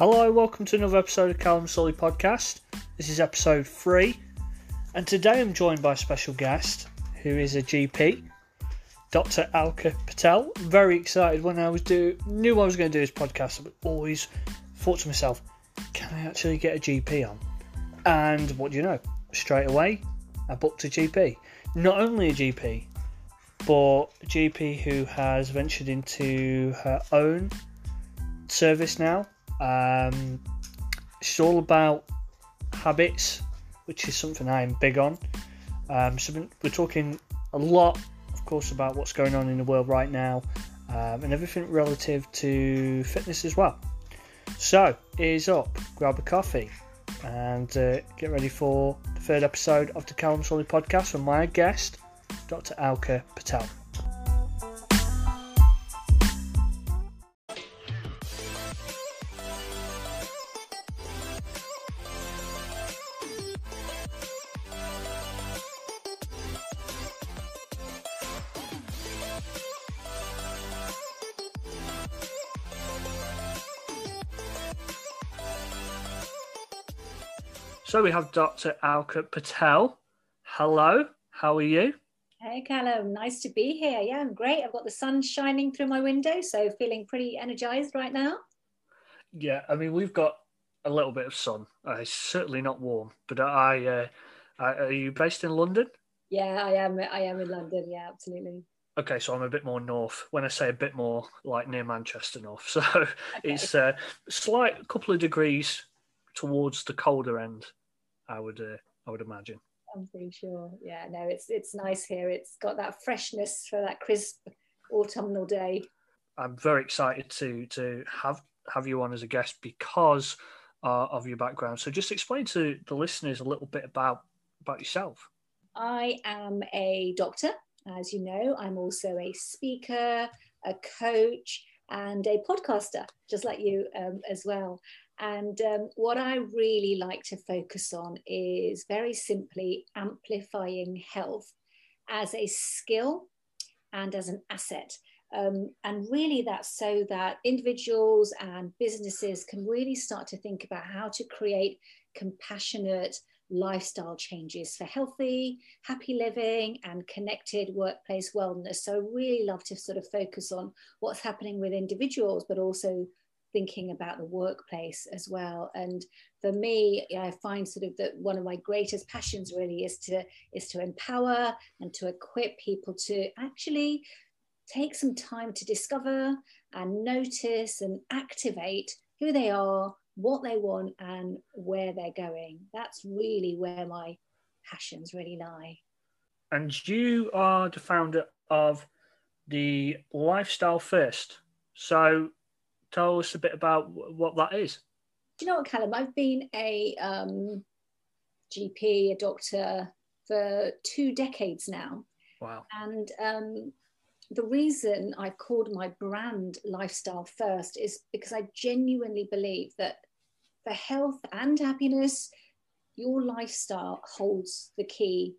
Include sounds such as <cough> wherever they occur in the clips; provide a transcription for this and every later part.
Hello, welcome to another episode of Callum Sully Podcast. This is episode three, and today I'm joined by a special guest who is a GP, Dr. Alka Patel. Very excited when I was do knew I was going to do this podcast, but always thought to myself, can I actually get a GP on? And what do you know? Straight away, I booked a GP. Not only a GP, but a GP who has ventured into her own service now. Um, it's all about habits, which is something I'm big on. Um, so we're talking a lot, of course, about what's going on in the world right now um, and everything relative to fitness as well. So, ears up, grab a coffee, and uh, get ready for the third episode of the Callum Sully podcast with my guest, Dr. Alka Patel. We have Dr. Alka Patel. Hello, how are you? Hey, Callum, nice to be here. Yeah, I'm great. I've got the sun shining through my window, so feeling pretty energized right now. Yeah, I mean, we've got a little bit of sun. Uh, it's certainly not warm, but I, uh, I, are you based in London? Yeah, I am. I am in London. Yeah, absolutely. Okay, so I'm a bit more north. When I say a bit more, like near Manchester north, <laughs> so okay. it's a uh, slight couple of degrees towards the colder end I would uh, I would imagine. I'm pretty sure. Yeah, no, it's it's nice here. It's got that freshness for that crisp autumnal day. I'm very excited to to have have you on as a guest because uh, of your background. So just explain to the listeners a little bit about about yourself. I am a doctor, as you know. I'm also a speaker, a coach, and a podcaster, just like you um, as well. And um, what I really like to focus on is very simply amplifying health as a skill and as an asset. Um, and really, that's so that individuals and businesses can really start to think about how to create compassionate lifestyle changes for healthy, happy living, and connected workplace wellness. So, I really love to sort of focus on what's happening with individuals, but also thinking about the workplace as well. And for me, I find sort of that one of my greatest passions really is to is to empower and to equip people to actually take some time to discover and notice and activate who they are, what they want, and where they're going. That's really where my passions really lie. And you are the founder of the Lifestyle First. So tell us a bit about what that is. Do you know what, Callum? I've been a um, GP, a doctor for two decades now. Wow. And um, the reason I've called my brand Lifestyle First is because I genuinely believe that for health and happiness, your lifestyle holds the key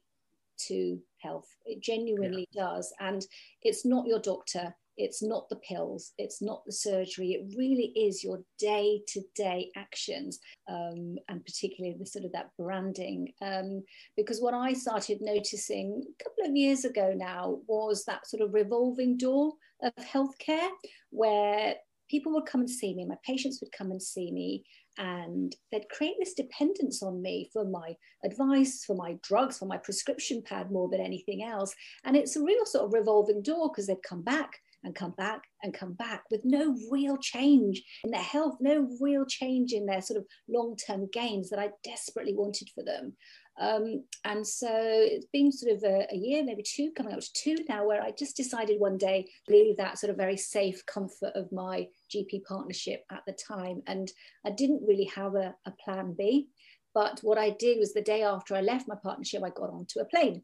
to health. It genuinely yeah. does. And it's not your doctor, it's not the pills, it's not the surgery. It really is your day to day actions, um, and particularly the sort of that branding. Um, because what I started noticing a couple of years ago now was that sort of revolving door of healthcare where people would come and see me, my patients would come and see me, and they'd create this dependence on me for my advice, for my drugs, for my prescription pad more than anything else. And it's a real sort of revolving door because they'd come back and come back and come back with no real change in their health, no real change in their sort of long term gains that I desperately wanted for them. Um, and so it's been sort of a, a, year, maybe two, coming up to two now, where I just decided one day leave that sort of very safe comfort of my GP partnership at the time. And I didn't really have a, a plan B. But what I did was the day after I left my partnership, I got onto a plane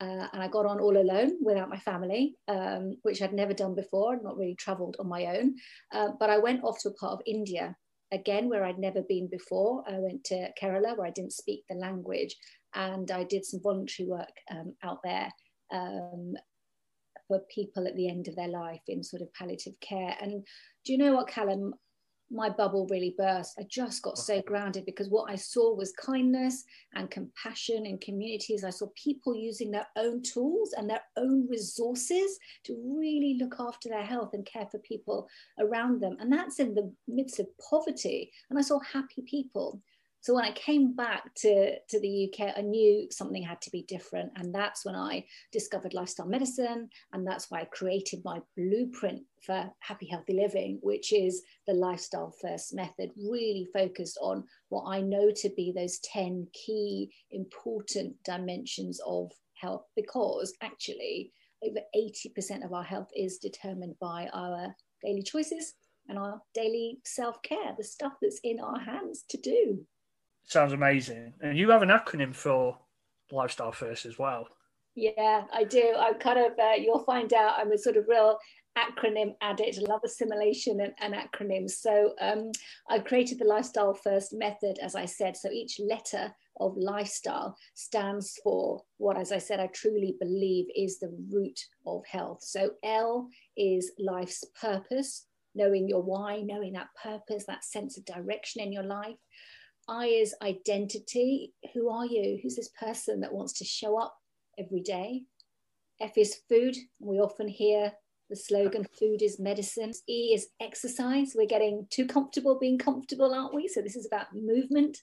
uh, and I got on all alone without my family, um, which I'd never done before. Not really traveled on my own. Uh, but I went off to a part of India, again, where I'd never been before. I went to Kerala, where I didn't speak the language, and I did some voluntary work um, out there um, for people at the end of their life in sort of palliative care. And do you know what, Callum? My bubble really burst. I just got so grounded because what I saw was kindness and compassion in communities. I saw people using their own tools and their own resources to really look after their health and care for people around them. And that's in the midst of poverty. And I saw happy people. So when I came back to, to the UK, I knew something had to be different. And that's when I discovered lifestyle medicine. And that's why I created my blueprint for happy, healthy living, which is the lifestyle first method, really focused on what I know to be those 10 key important dimensions of health, because actually, over 80% of our health is determined by our daily choices and our daily self care, the stuff that's in our hands to do sounds amazing. And you have an acronym for Lifestyle First as well. Yeah, I do. I'm kind of, uh, you'll find out I'm a sort of real acronym addict. Love assimilation and, and acronyms. So um, I've created the Lifestyle First method, as I said. So each letter of lifestyle stands for what, as I said, I truly believe is the root of health. So L is life's purpose, knowing your why, knowing that purpose, that sense of direction in your life. I is identity. Who are you? Who's this person that wants to show up every day? F is food. We often hear the slogan food is medicine. E is exercise. We're getting too comfortable being comfortable, aren't we? So this is about movement.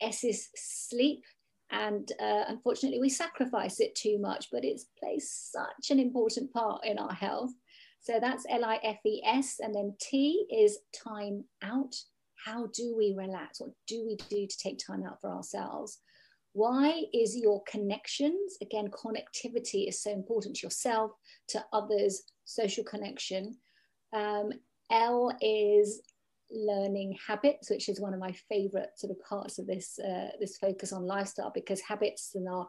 S is sleep. And uh, unfortunately, we sacrifice it too much, but it plays such an important part in our health. So that's L I F E S. And then T is time out how do we relax? What do we do to take time out for ourselves? Y is your connections, again, connectivity is so important to yourself, to others, social connection. Um, L is learning habits, which is one of my favorite sort of parts of this, uh, this focus on lifestyle, because habits and our,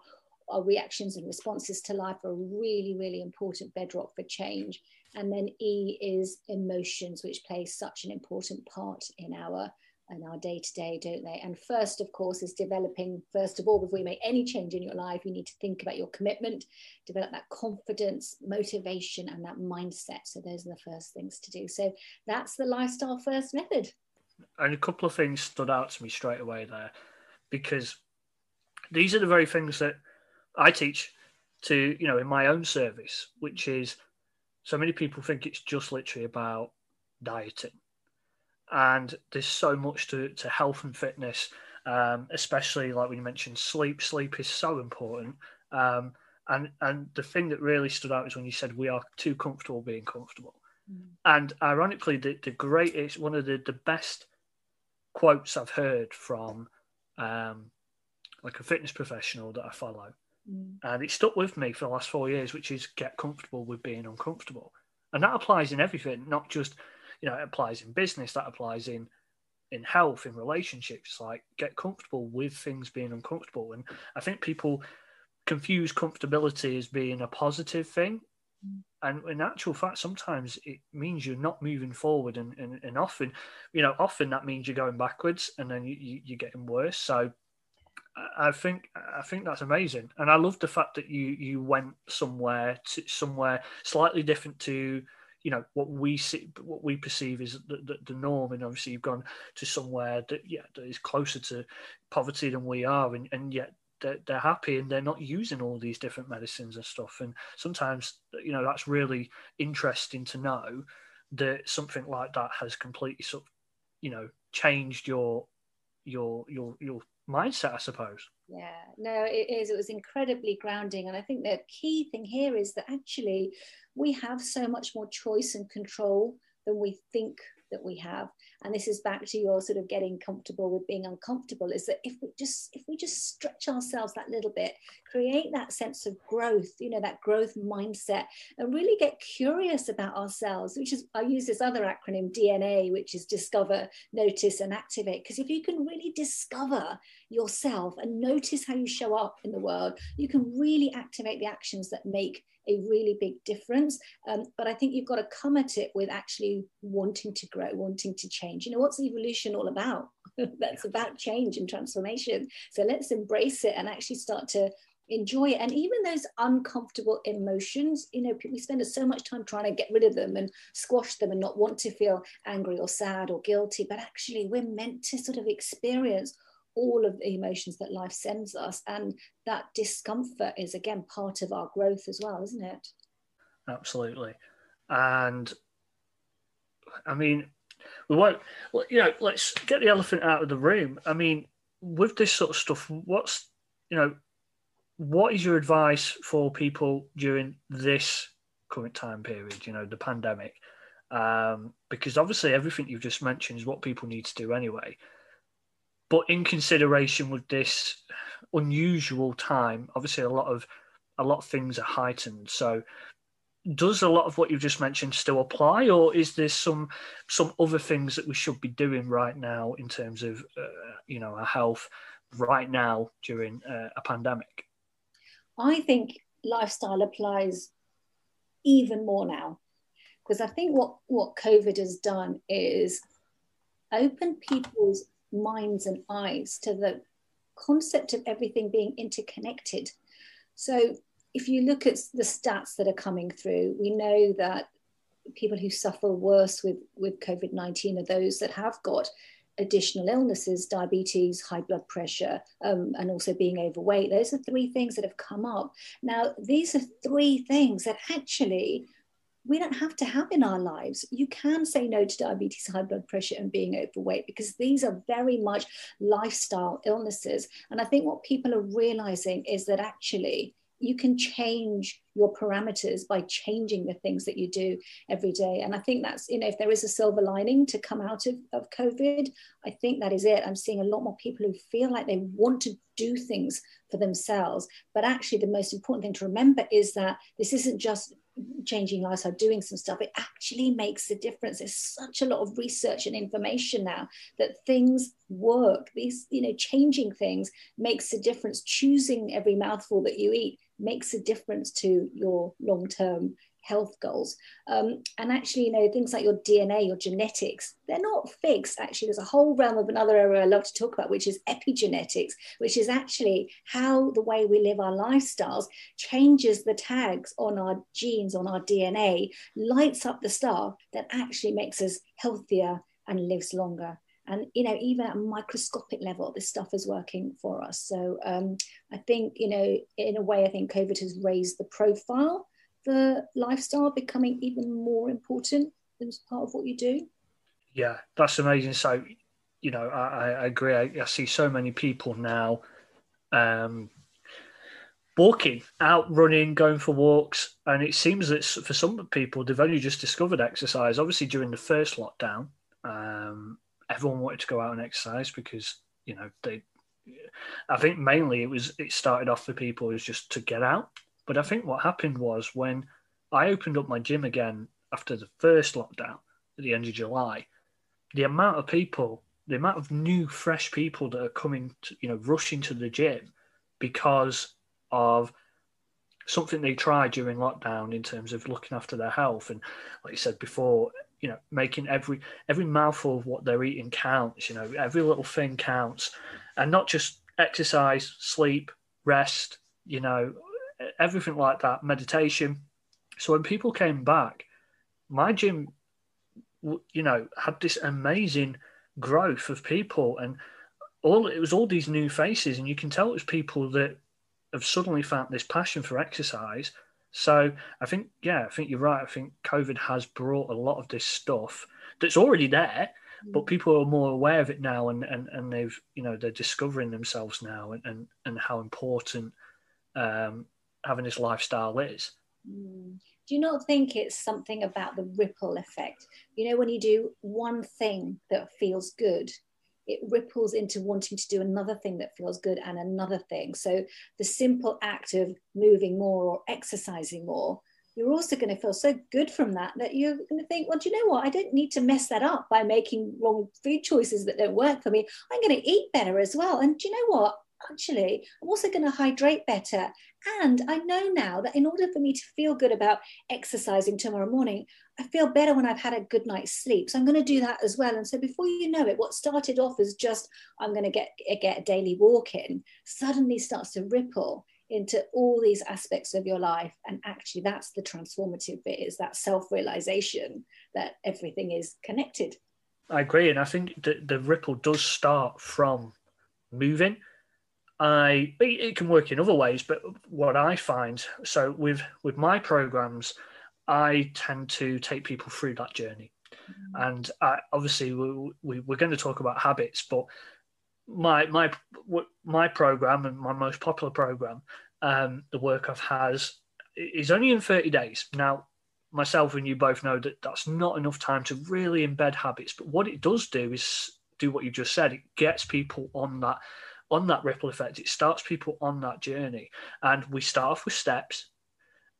our reactions and responses to life are really, really important bedrock for change. And then E is emotions, which play such an important part in our in our day to day, don't they? And first, of course, is developing. First of all, before you make any change in your life, you need to think about your commitment, develop that confidence, motivation, and that mindset. So those are the first things to do. So that's the lifestyle first method. And a couple of things stood out to me straight away there, because these are the very things that I teach to you know in my own service, which is so many people think it's just literally about dieting. And there's so much to, to health and fitness, um, especially like when you mentioned sleep. Sleep is so important. Um, and and the thing that really stood out is when you said we are too comfortable being comfortable. Mm. And ironically, the, the greatest, one of the, the best quotes I've heard from um, like a fitness professional that I follow Mm. And it stuck with me for the last four years, which is get comfortable with being uncomfortable. And that applies in everything, not just, you know, it applies in business, that applies in in health, in relationships, like get comfortable with things being uncomfortable. And I think people confuse comfortability as being a positive thing. Mm. And in actual fact, sometimes it means you're not moving forward, and, and, and often, you know, often that means you're going backwards, and then you, you, you're getting worse. So I think I think that's amazing, and I love the fact that you you went somewhere to somewhere slightly different to you know what we see what we perceive is the, the, the, norm. And obviously you've gone to somewhere that yeah that is closer to poverty than we are and, and yet they're, they're happy and they're not using all these different medicines and stuff. And sometimes you know that's really interesting to know that something like that has completely sort of you know changed your your your your mindset, I suppose. Yeah, no, it is. It was incredibly grounding. And I think the key thing here is that actually we have so much more choice and control than we think that we have. And this is back to your sort of getting comfortable with being uncomfortable is that if we just if we just stretch ourselves that little bit create that sense of growth you know that growth mindset and really get curious about ourselves which is i use this other acronym dna which is discover notice and activate. Because if you can really discover yourself and notice how you show up in the world you can really activate the actions that make a really big difference. Um, but I think you've got to come at it with actually wanting to grow, wanting to change. You know, what's evolution all about? <laughs> That's about change and transformation. So let's embrace it and actually start to enjoy it and even those uncomfortable emotions you know we spend so much time trying to get rid of them and squash them and not want to feel angry or sad or guilty but actually we're meant to sort of experience all of the emotions that life sends us and that discomfort is again part of our growth as well isn't it absolutely and i mean we won't you know let's get the elephant out of the room i mean with this sort of stuff what's you know what is your advice for people during this current time period, you know, the pandemic? Um, because obviously everything you've just mentioned is what people need to do anyway. But in consideration with this unusual time, obviously a lot of a lot of things are heightened. So does a lot of what you've just mentioned still apply, or is there some some other things that we should be doing right now in terms of uh, you know our health right now during uh, a pandemic? I think lifestyle applies even more now because I think what, what COVID has done is open people's minds and eyes to the concept of everything being interconnected. So if you look at the stats that are coming through, we know that people who suffer worse with, with COVID 19 are those that have got additional illnesses, diabetes, high blood pressure, um, and also being overweight. Those are three things that have come up. Now, these are three things that actually we don't have to have in our lives. You can say no to diabetes, high blood pressure, and being overweight because these are very much lifestyle illnesses. And I think what people are realizing is that actually you can change your parameters by changing the things that you do every day. And I think that's, you know, if there is a silver lining to come out of, of COVID, I think that is it. I'm seeing a lot more people who feel like they want to do things for themselves. But actually, the most important thing to remember is that this isn't just changing lifestyle, doing some stuff, it actually makes a difference. There's such a lot of research and information now that things work. These, you know, changing things makes a difference. Choosing every mouthful that you eat makes a difference to your long-term health goals. Um, and actually, you know, things like your DNA, your genetics, they're not fixed. Actually, there's a whole realm of another area I love to talk about, which is epigenetics, which is actually how the way we live our lifestyles changes the tags on our genes, on our DNA, lights up the star that actually makes us healthier and lives longer and you know even at a microscopic level this stuff is working for us so um, i think you know in a way i think covid has raised the profile the lifestyle becoming even more important as part of what you do? Yeah, that's amazing. So, you know, I, I agree. I, I, see so many people now um, walking, out running, going for walks. And it seems that for some people, they've only just discovered exercise. Obviously, during the first lockdown, um, everyone wanted to go out and exercise because, you know, they, I think mainly it was, it started off for people was just to get out but I think what happened was when I opened up my gym again after the first lockdown at the end of July, the amount of people, the amount of new, fresh people that are coming, to, you know, rushing to the gym because of something they tried during lockdown in terms of looking after their health and, like you said before, you know, making every every mouthful of what they're eating counts. You know, every little thing counts, and not just exercise, sleep, rest. You know, everything like that, meditation. So when people came back, my gym, you know, had this amazing growth of people, and all it was all these new faces, and you can tell it was people that have suddenly found this passion for exercise. So I think, yeah, I think you're right. I think COVID has brought a lot of this stuff that's already there, but mm. people are more aware of it now, and and, and they've, you know, they're discovering themselves now, and and, and how important um, having this lifestyle is. Mm. Do you not think it's something about the ripple effect? You know, when you do one thing that feels good, it ripples into wanting to do another thing that feels good and another thing. So the simple act of moving more or exercising more, you're also going to feel so good from that that you're going to think, well, do you know what? I don't need to mess that up by making wrong food choices that don't work for me. I'm going to eat better as well. And do you know what? Actually, I'm also going to hydrate better. And I know now that in order for me to feel good about exercising tomorrow morning, I feel better when I've had a good night's sleep. So I'm going to do that as well. And so before you know it, what started off as just I'm going to get get a daily walk in suddenly starts to ripple into all these aspects of your life and actually that's the transformative bit is that self-realization that everything is connected i agree and i think the, the ripple does start from moving i it can work in other ways but what i find so with with my programs i tend to take people through that journey mm-hmm. and I, obviously we, we, we're going to talk about habits but my my my program and my most popular program, um, the work I've has is only in thirty days. Now, myself and you both know that that's not enough time to really embed habits. But what it does do is do what you just said. It gets people on that on that ripple effect. It starts people on that journey, and we start off with steps,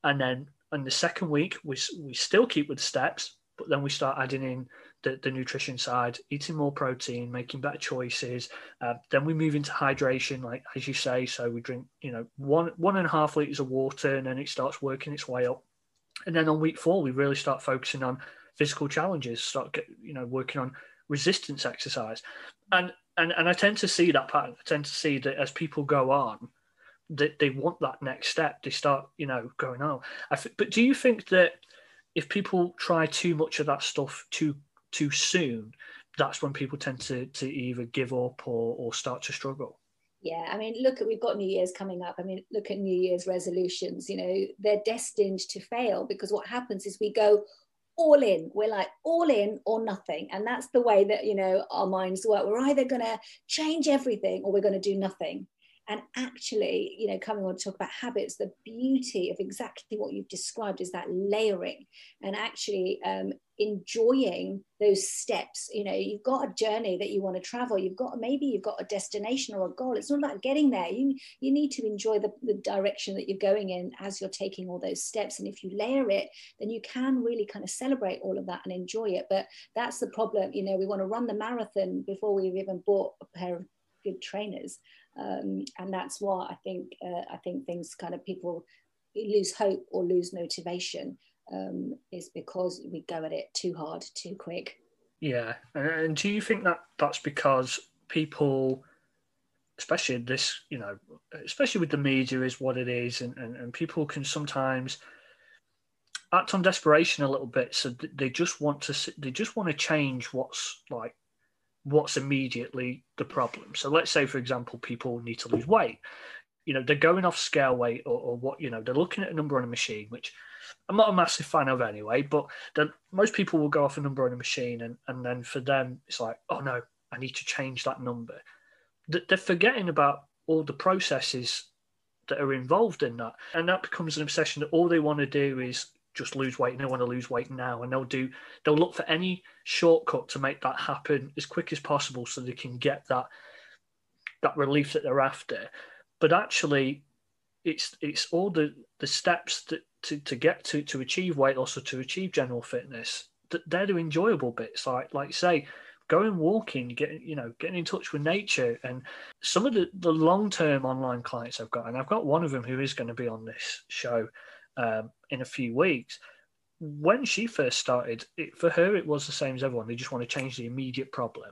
and then in the second week we we still keep with the steps, but then we start adding in the, the nutrition side, eating more protein, making better choices. Uh, then we move into hydration, like as you say. So we drink, you know, one one and a half liters of water, and then it starts working its way up. And then on week four, we really start focusing on physical challenges, start get, you know working on resistance exercise, and and and I tend to see that pattern. I tend to see that as people go on, that they want that next step. They start, you know, going on. Oh. but do you think that if people try too much of that stuff too too soon, that's when people tend to to either give up or or start to struggle. Yeah, I mean, look at we've got New Year's coming up. I mean, look at New Year's resolutions. You know, they're destined to fail because what happens is we go all in. We're like all in or nothing, and that's the way that you know our minds work. We're either going to change everything or we're going to do nothing and actually you know coming on to talk about habits the beauty of exactly what you've described is that layering and actually um, enjoying those steps. You know you've got a journey that you want to travel. You've got maybe you've got a destination or a goal. It's not about getting there. You you need to enjoy the, the direction that you're going in as you're taking all those steps. And if you layer it then you can really kind of celebrate all of that and enjoy it. But that's the problem. You know we want to run the marathon before we've even bought a pair of good trainers. Um, and that's why I think uh, I think things kind of people lose hope or lose motivation um, is because we go at it too hard, too quick. Yeah, and do you think that that's because people, especially this, you know, especially with the media, is what it is, and, and, and people can sometimes act on desperation a little bit, so they just want to they just want to change what's like what's immediately the problem. So let's say, for example, people need to lose weight. You know, they're going off scale weight or, or what, you know, they're looking at a number on a machine, which I'm not a massive fan of anyway, but then most people will go off a number on a machine and, and then for them, it's like, oh no, I need to change that number. They're forgetting about all the processes that are involved in that. And that becomes an obsession that all they want to do is just lose weight and they want to lose weight now and they'll do they'll look for any shortcut to make that happen as quick as possible so they can get that that relief that they're after but actually it's it's all the the steps that to, to get to to achieve weight loss or to achieve general fitness that they're the enjoyable bits like like say going walking getting you know getting in touch with nature and some of the the long-term online clients i've got and i've got one of them who is going to be on this show um, in a few weeks. When she first started, it, for her it was the same as everyone. They just want to change the immediate problem.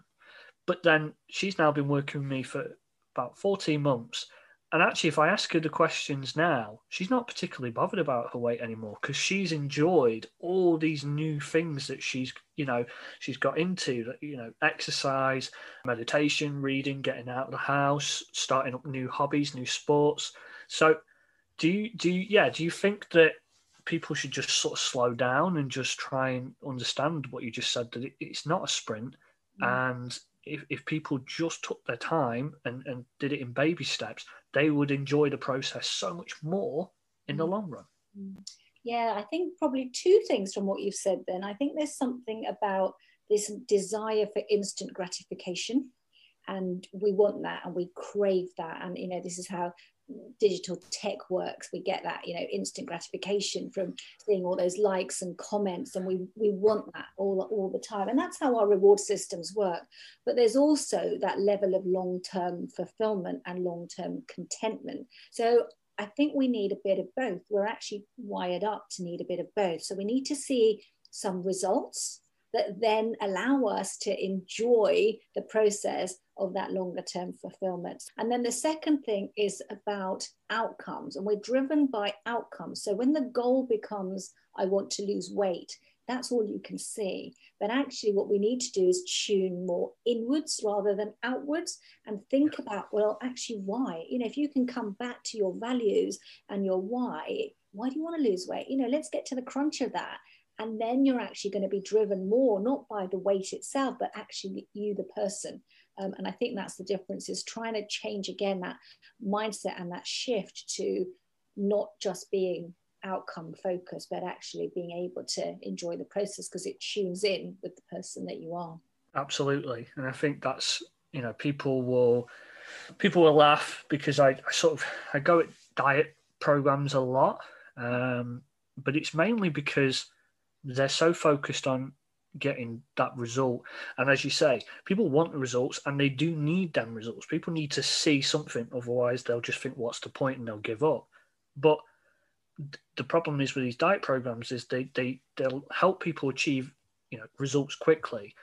But then she's now been working with me for about 14 months. And actually, if I ask her the questions now, she's not particularly bothered about her weight anymore because she's enjoyed all these new things that she's, you know, she's got into, you know, exercise, meditation, reading, getting out of the house, starting up new hobbies, new sports. So do you do you, yeah do you think that people should just sort of slow down and just try and understand what you just said that it, it's not a sprint mm. and if, if people just took their time and, and did it in baby steps they would enjoy the process so much more in the mm. long run mm. yeah i think probably two things from what you've said then i think there's something about this desire for instant gratification and we want that and we crave that and you know this is how digital tech works we get that you know instant gratification from seeing all those likes and comments and we we want that all all the time. And that's how our reward systems work. But there's also that level of long-term fulfillment and long-term contentment. So i think we need a bit of both. We're actually wired up to need a bit of both. So we need to see some results that then allow us to enjoy the process of that longer term fulfillment. And then the second thing is about outcomes, and we're driven by outcomes. So when the goal becomes, I want to lose weight, that's all you can see. But actually, what we need to do is tune more inwards rather than outwards and think about, well, actually, why? You know, if you can come back to your values and your why, why do you want to lose weight? You know, let's get to the crunch of that. And then you're actually going to be driven more, not by the weight itself, but actually you, the person. Um, and I think that's the difference is trying to change again that mindset and that shift to not just being outcome focused, but actually being able to enjoy the process because it tunes in with the person that you are. Absolutely. And I think that's, you know, people will people will laugh because I, I sort of I go at diet programs a lot. Um, but it's mainly because they're so focused on getting that result. And as you say, people want the results and they do need them results. People need to see something, otherwise they'll just think, what's the point? And they'll give up. But the problem is with these diet programs is they, they they'll help people achieve you know results quickly,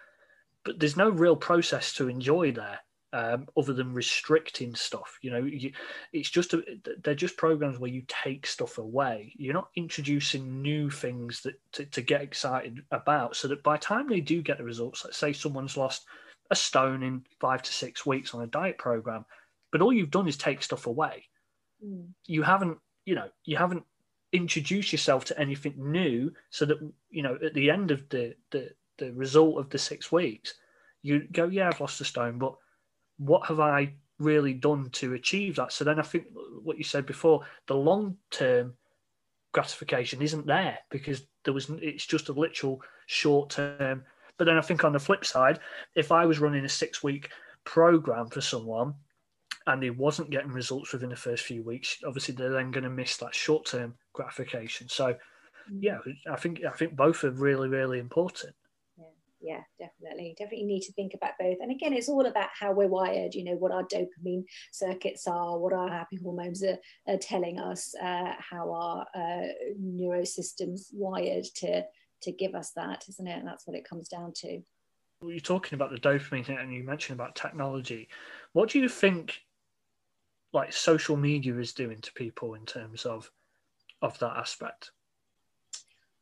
but there's no real process to enjoy there um, other than restricting stuff. You know, you, it's just a, they're just programs where you take stuff away. You're not introducing new things that to, to get excited about, so that by the time they do get the results, let's say someone's lost a stone in five to six weeks on a diet program, but all you've done is take stuff away. Mm. You haven't, you know, you haven't introduced yourself to anything new, so that you know at the end of the the the result of the six weeks, you go, yeah, I've lost a stone, but what have I really done to achieve that? So then I think what you said before, the long term gratification isn't there because there was it's just a literal short term. But then I think on the flip side, if I was running a six week program for someone and he wasn't getting results within the first few weeks, obviously they're then going to miss that short term gratification. So mm. yeah, I think I think both are really really important yeah definitely. Definitely need to think about both. And again it's all about how we're wired you know what our dopamine circuits are what our happy hormones are, are telling us uh, how our uh, neurosystems wired to to give us that isn't it? And that's what it comes down to. You're talking about the dopamine and you mentioned about technology. What do you think like social media is doing to people in terms of of that aspect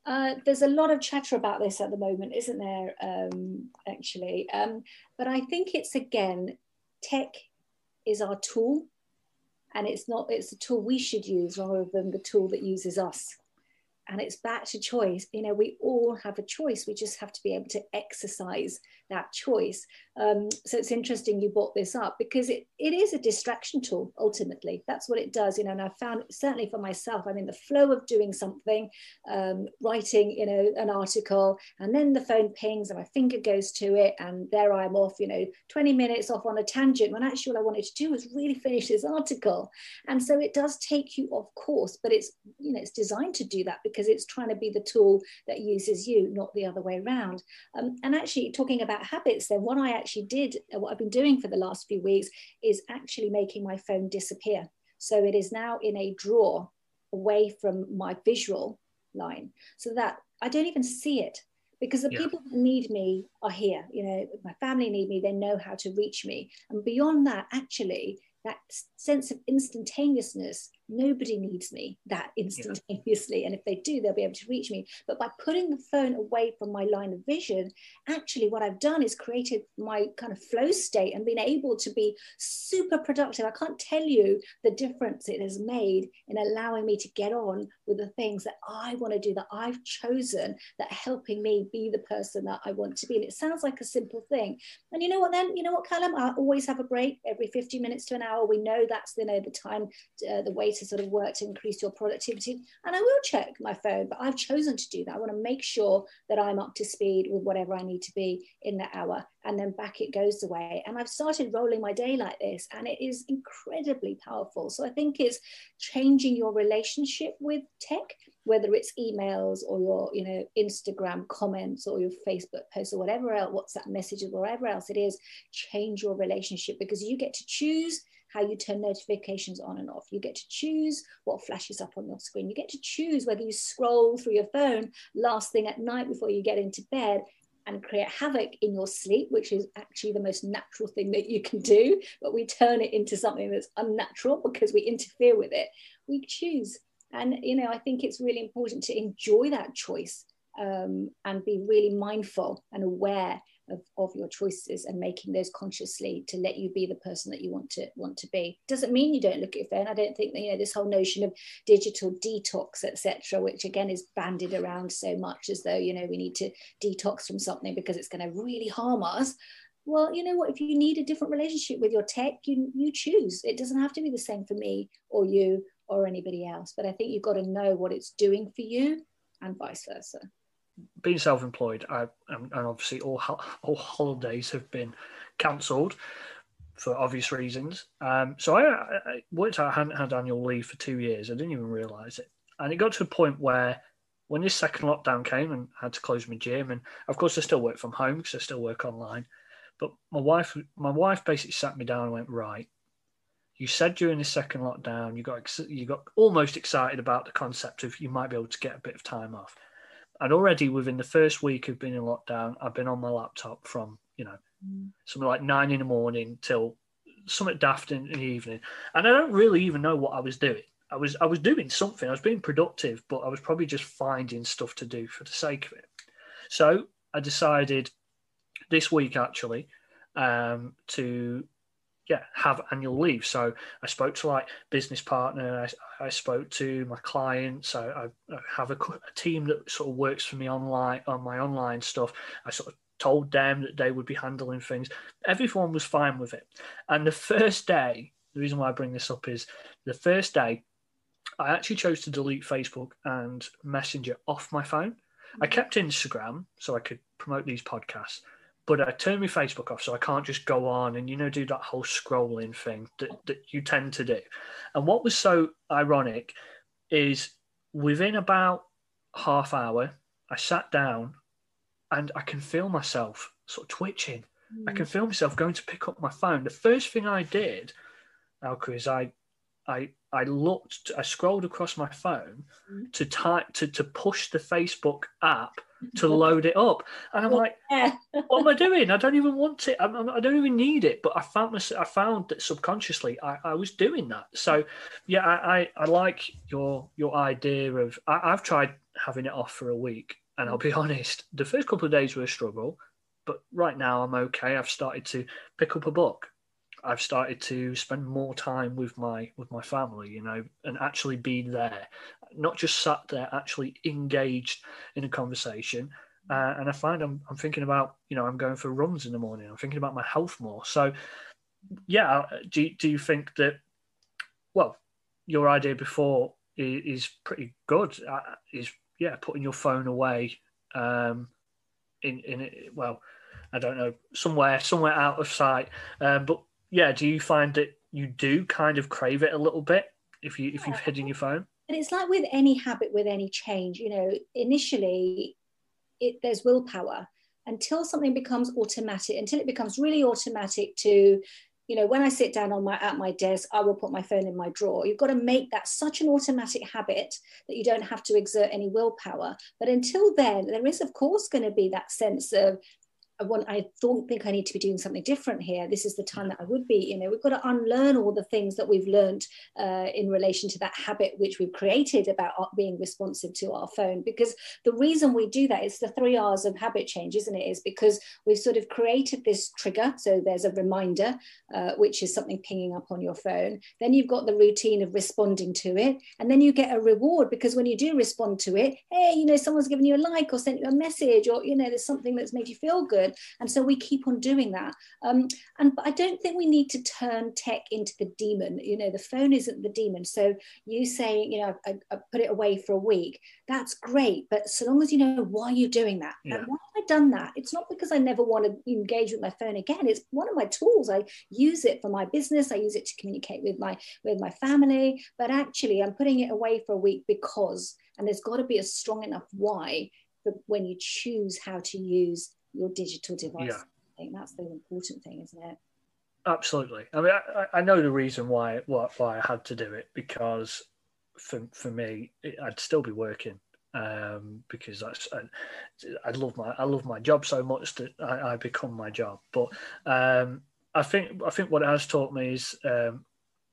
uh, there's a lot of chatter about this at the moment, isn't there? Um, actually, um, but I think it's again, tech is our tool, and it's not. It's a tool we should use rather than the tool that uses us and it's back to choice you know we all have a choice we just have to be able to exercise that choice um, so it's interesting you brought this up because it, it is a distraction tool ultimately that's what it does you know and i found certainly for myself i'm in the flow of doing something um, writing you know an article and then the phone pings and my finger goes to it and there i'm off you know 20 minutes off on a tangent when actually what i wanted to do was really <laughs> finish this article and so it does take you off course but it's you know it's designed to do that because because it's trying to be the tool that uses you, not the other way around. Um, and actually, talking about habits, then what I actually did, uh, what I've been doing for the last few weeks, is actually making my phone disappear. So it is now in a drawer away from my visual line so that I don't even see it because the yeah. people that need me are here. You know, my family need me, they know how to reach me. And beyond that, actually, that sense of instantaneousness nobody needs me that instantaneously yeah. and if they do they'll be able to reach me. But by putting the phone away from my line of vision actually what i've done is created my kind of flow state and been able to be super productive. I can't tell you the difference it has made in allowing me to get on with the things that i want to do that i've chosen that are helping me be the person that i want to be. And it sounds like a simple thing. And you know what then? You know what callum? I always have a break every 50 minutes to an hour. We know that's you know the time uh, the way to sort of work to increase your productivity. And I will check my phone, but I've chosen to do that. I want to make sure that I'm up to speed with whatever I need to be in that hour. And then back it goes away. And I've started rolling my day like this, and it is incredibly powerful. So I think it's changing your relationship with tech whether it's emails or your you know instagram comments or your facebook posts or whatever else whatsapp messages or whatever else it is change your relationship because you get to choose how you turn notifications on and off. You get to choose what flashes up on your screen. You get to choose whether you scroll through your phone last thing at night before you get into bed and create havoc in your sleep, which is actually the most natural thing that you can do, but we turn it into something that's unnatural because we interfere with it, we choose. And, you know, I think it's really important to enjoy that choice um, and be really mindful and aware of, of your choices and making those consciously to let you be the person that you want to want to be. Doesn't mean you don't look at your phone. I don't think that you know this whole notion of digital detox etc which again is banded around so much as though you know we need to detox from something because it's going to really harm us. Well you know what? If you need a different relationship with your tech you you choose. It doesn't have to be the same for me or you or anybody else but i think you've got to know what it's doing for you and vice versa being self-employed, I, and obviously all all holidays have been cancelled for obvious reasons. Um, so I, I, worked out I hadn't had annual leave for two years. I didn't even realise it, and it got to a point where when this second lockdown came and I had to close my gym, and of course I still work from home because I still work online. But my wife, my wife basically sat me down and went, right. You said during the second lockdown you got you got almost excited about the concept of you might be able to get a bit of time off and already within the first week of being in lockdown, I've been on my laptop from, you know, mm. something like nine in the morning till something daft in the evening. And I don't really even know what I was doing. I was I was doing something. I was being productive, but I was probably just finding stuff to do for the sake of it. So I decided this week actually um, to yeah have annual leave. So i spoke to like business partner i, I spoke to my clients I, I, have a, a, team that sort of works for me online on my online stuff. I sort of told them that they would be handling things. Everyone was fine with it. And the first day the reason why i bring this up is the first day i actually chose to delete facebook and messenger off my phone. I mm. kept instagram so i could promote these podcasts but I turn my Facebook off so I can't just go on and you know do that whole scrolling thing that, that you tend to do. And what was so ironic is within about half hour, I sat down and I can feel myself sort of twitching. Mm. I can mm. feel myself going to pick up my phone. The first thing I did, Alka, is I I I looked, I scrolled across my phone mm. to type to, to push the Facebook app to load it up. And I'm like, <laughs> what am I doing? I don't even want it. I'm, I'm, I do not even need it. But I found I found that subconsciously I, I was doing that. So yeah, I, I, I like your your idea of I, I've tried having it off for a week, and I'll be <laughs> honest, the first couple of days were a struggle. But right now I'm okay. I've started to pick up a book. I've started to spend more time with my with my family, you know, and actually be there not just sat there, actually engaged in a conversation. Uh, and I find I'm, I'm thinking about, you know, I'm going for runs in the morning. I'm thinking about my health more. So, yeah, uh, do, do you think that, well, your idea before is, pretty good? Uh, is, yeah, putting your phone away um, in, in well, I don't know, somewhere, somewhere out of sight. Um, but yeah, do you find that you do kind of crave it a little bit if you if you've hidden your phone? and it's like with any habit with any change you know initially it, there's willpower. Until something becomes automatic until it becomes really automatic to you know when i sit down on my at my desk i will put my phone in my drawer. You've got to make that such an automatic habit that you don't have to exert any willpower. But until then there is of course going to be that sense of I want I don't think I need to be doing something different here. This is the time that I would be. You know, we've got to unlearn all the things that we've learned uh, in relation to that habit which we've created about being responsive to our phone. Because the reason we do that is the three R's of habit change, isn't it? Is because we've sort of created this trigger. So there's a reminder, uh, which is something pinging up on your phone. Then you've got the routine of responding to it, and then you get a reward because when you do respond to it, hey, you know, someone's given you a like or sent you a message, or you know, there's something that's made you feel good And so we keep on doing that. Um, and I don't think we need to turn tech into the demon. You know, the phone isn't the demon. So you say, you know, I, I put it away for a week. That's great. But so long as you know why you're doing that. Yeah. And why have I done that? It's not because I never want to engage with my phone again. It's one of my tools. I use it for my business. I use it to communicate with my with my family. But actually, I'm putting it away for a week because, and there's got to be a strong enough why when you choose how to use your digital device. Yeah. I think that's the important thing, isn't it? Absolutely. I mean, I, I know the reason why, why I had to do it because for for me, it, I'd still be working um, because that's I, I, love my I love my job so much that I, I become my job. But um, I think I think what it has taught me is um,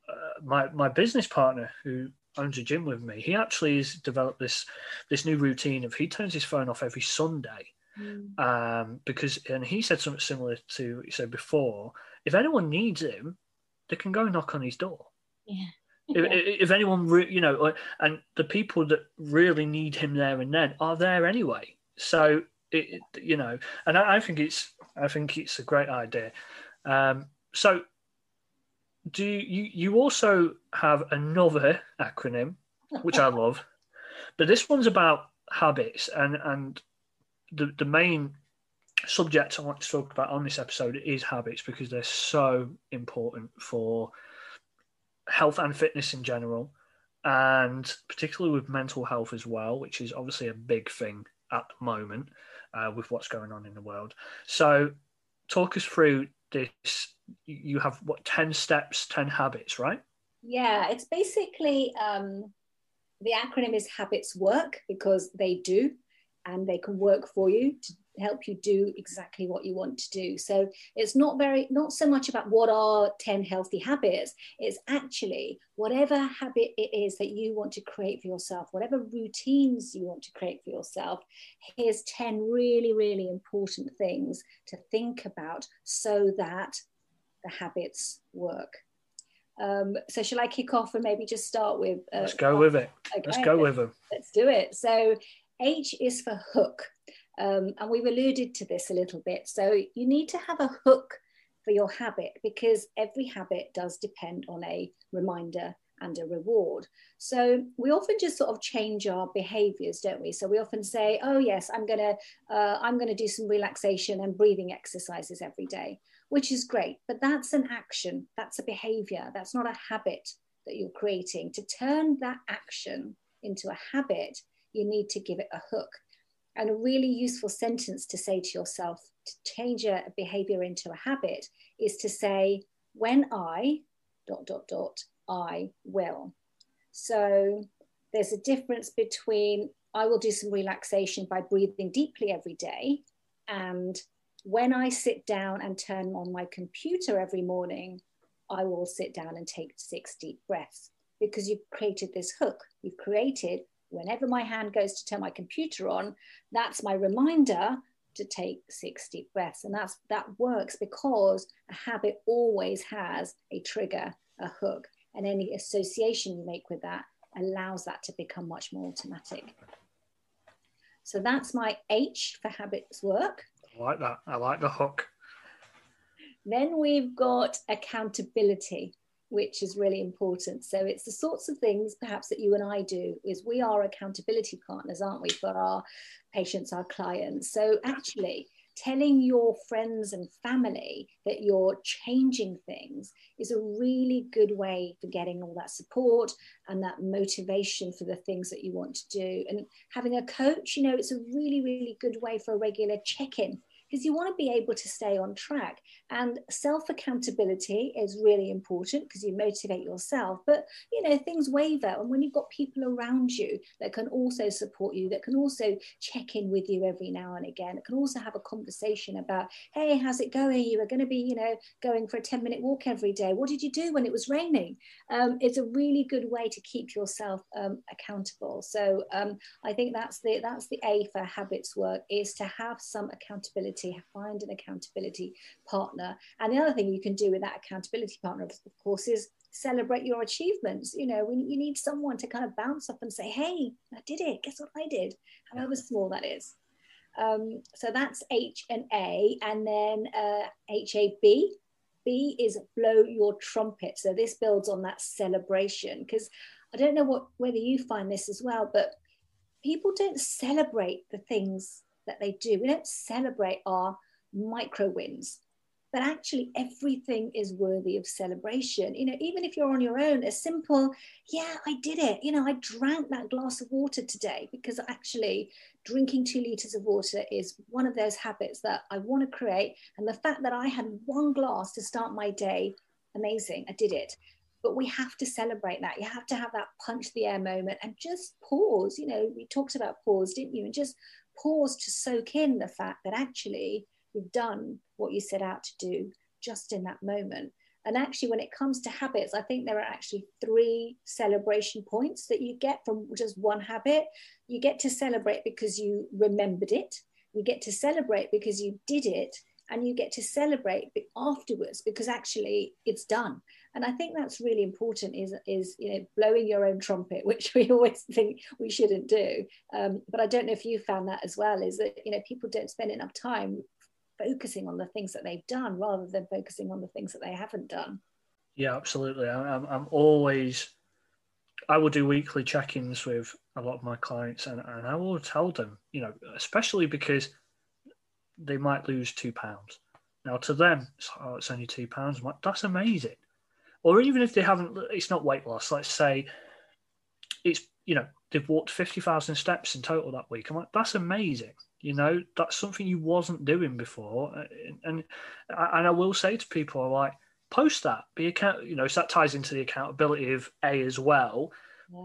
uh, my my business partner who owns a gym with me. He actually has developed this this new routine of he turns his phone off every Sunday. Mm. Um, because and he said something similar to what you said before. If anyone needs him, they can go knock on his door. Yeah. if, <laughs> if, anyone, re- you know, and the people that really need him there and then are there anyway. So it, you know, and I, I think it's, I think it's a great idea. Um, so, do you you also have another acronym, which I <laughs> love, but this one's about habits and and the the main subject I want to talk about on this episode is habits because they're so important for health and fitness in general, and particularly with mental health as well, which is obviously a big thing at the moment uh, with what's going on in the world. So, talk us through this. You have what ten steps, ten habits, right? Yeah, it's basically um, the acronym is habits work because they do, and they can work for you to help you do exactly what you want to do so it's not very not so much about what are 10 healthy habits it's actually whatever habit it is that you want to create for yourself whatever routines you want to create for yourself here's 10 really really important things to think about so that the habits work um, so shall I kick off and maybe just start with? Uh, let's go with it. Okay, let's go with them. Let's do it. So H is for hook. Um, and we've alluded to this a little bit. So you need to have a hook for your habit because every habit does depend on a reminder and a reward. So we often just sort of change our behaviors, don't we? So we often say, "Oh yes, I'm gonna uh, I'm gonna do some relaxation and breathing exercises every day," which is great, but that's an action, that's a behavior, that's not a habit that you're creating. To turn that action into a habit, you need to give it a hook. And a really useful sentence to say to yourself to change a behavior into a habit is to say, when I, dot, dot, dot, I will. So there's a difference between I will do some relaxation by breathing deeply every day and when I sit down and turn on my computer every morning, I will sit down and take six deep breaths because you've created this hook. You've created whenever my hand goes to turn my computer on, that's my reminder to take six deep breaths. And that's that works because a habit always has a trigger, a hook, and any association you make with that allows that to become much more automatic. So that's my H for habits work. I like that. I like the hook. Then we've got accountability which is really important. So it's the sorts of things perhaps that you and I do is we are accountability partners, aren't we, for our patients, our clients. So actually telling your friends and family that you're changing things is a really good way for getting all that support and that motivation for the things that you want to do. And having a coach, you know, it's a really, really good way for a regular check-in because you want to be able to stay on track. And self accountability is really important because you motivate yourself. But, you know, things waver. And when you've got people around you that can also support you, that can also check in with you every now and again, that can also have a conversation about, hey, how's it going? You are going to be, you know, going for a 10 minute walk every day. What did you do when it was raining? Um, it's a really good way to keep yourself um, accountable. So um, I think that's the that's the A for habits work is to have some accountability accountability, find an accountability partner. And the other thing you can do with that accountability partner, of course, is celebrate your achievements. You know, when you need someone to kind of bounce off and say, hey, I did it. Guess what I did? However small that is. Um, so that's H and A. And then uh, H A B. B is blow your trumpet. So this builds on that celebration because I don't know what whether you find this as well, but people don't celebrate the things that they do. We don't celebrate our micro wins, but actually everything is worthy of celebration. You know, even if you're on your own, a simple, yeah, I did it. You know, I drank that glass of water today because actually drinking two liters of water is one of those habits that I want to create. And the fact that I had one glass to start my day, amazing, I did it. but we have to celebrate that. You have to have that punch the air moment and just pause. You know, we talked about pause, didn't you? And just pause to soak in the fact that actually you've done what you set out to do just in that moment. And actually, when it comes to habits, I think there are actually three celebration points that you get from just one habit. You get to celebrate because you remembered it, you get to celebrate because you did it, and you get to celebrate afterwards because actually it's done and i think that's really important is is you know blowing your own trumpet <laughs> which we always think we shouldn't do um, but i don't know if you found that as well is that you know people don't spend enough time focusing on the things that they've done rather than focusing on the things that they haven't done yeah absolutely i'm, I'm always i will do weekly check-ins with a lot of my clients and, and i will tell them you know especially because they might lose two pounds. Now to them, it's, oh, it's only two pounds. Like, That's amazing. Or even if they haven't, it's not weight loss. Let's say it's you know they've walked fifty thousand steps in total that week. I'm like, that's amazing. You know, that's something you wasn't doing before. And and, and I will say to people like, post that. Be account. You know, so that ties into the accountability of a as well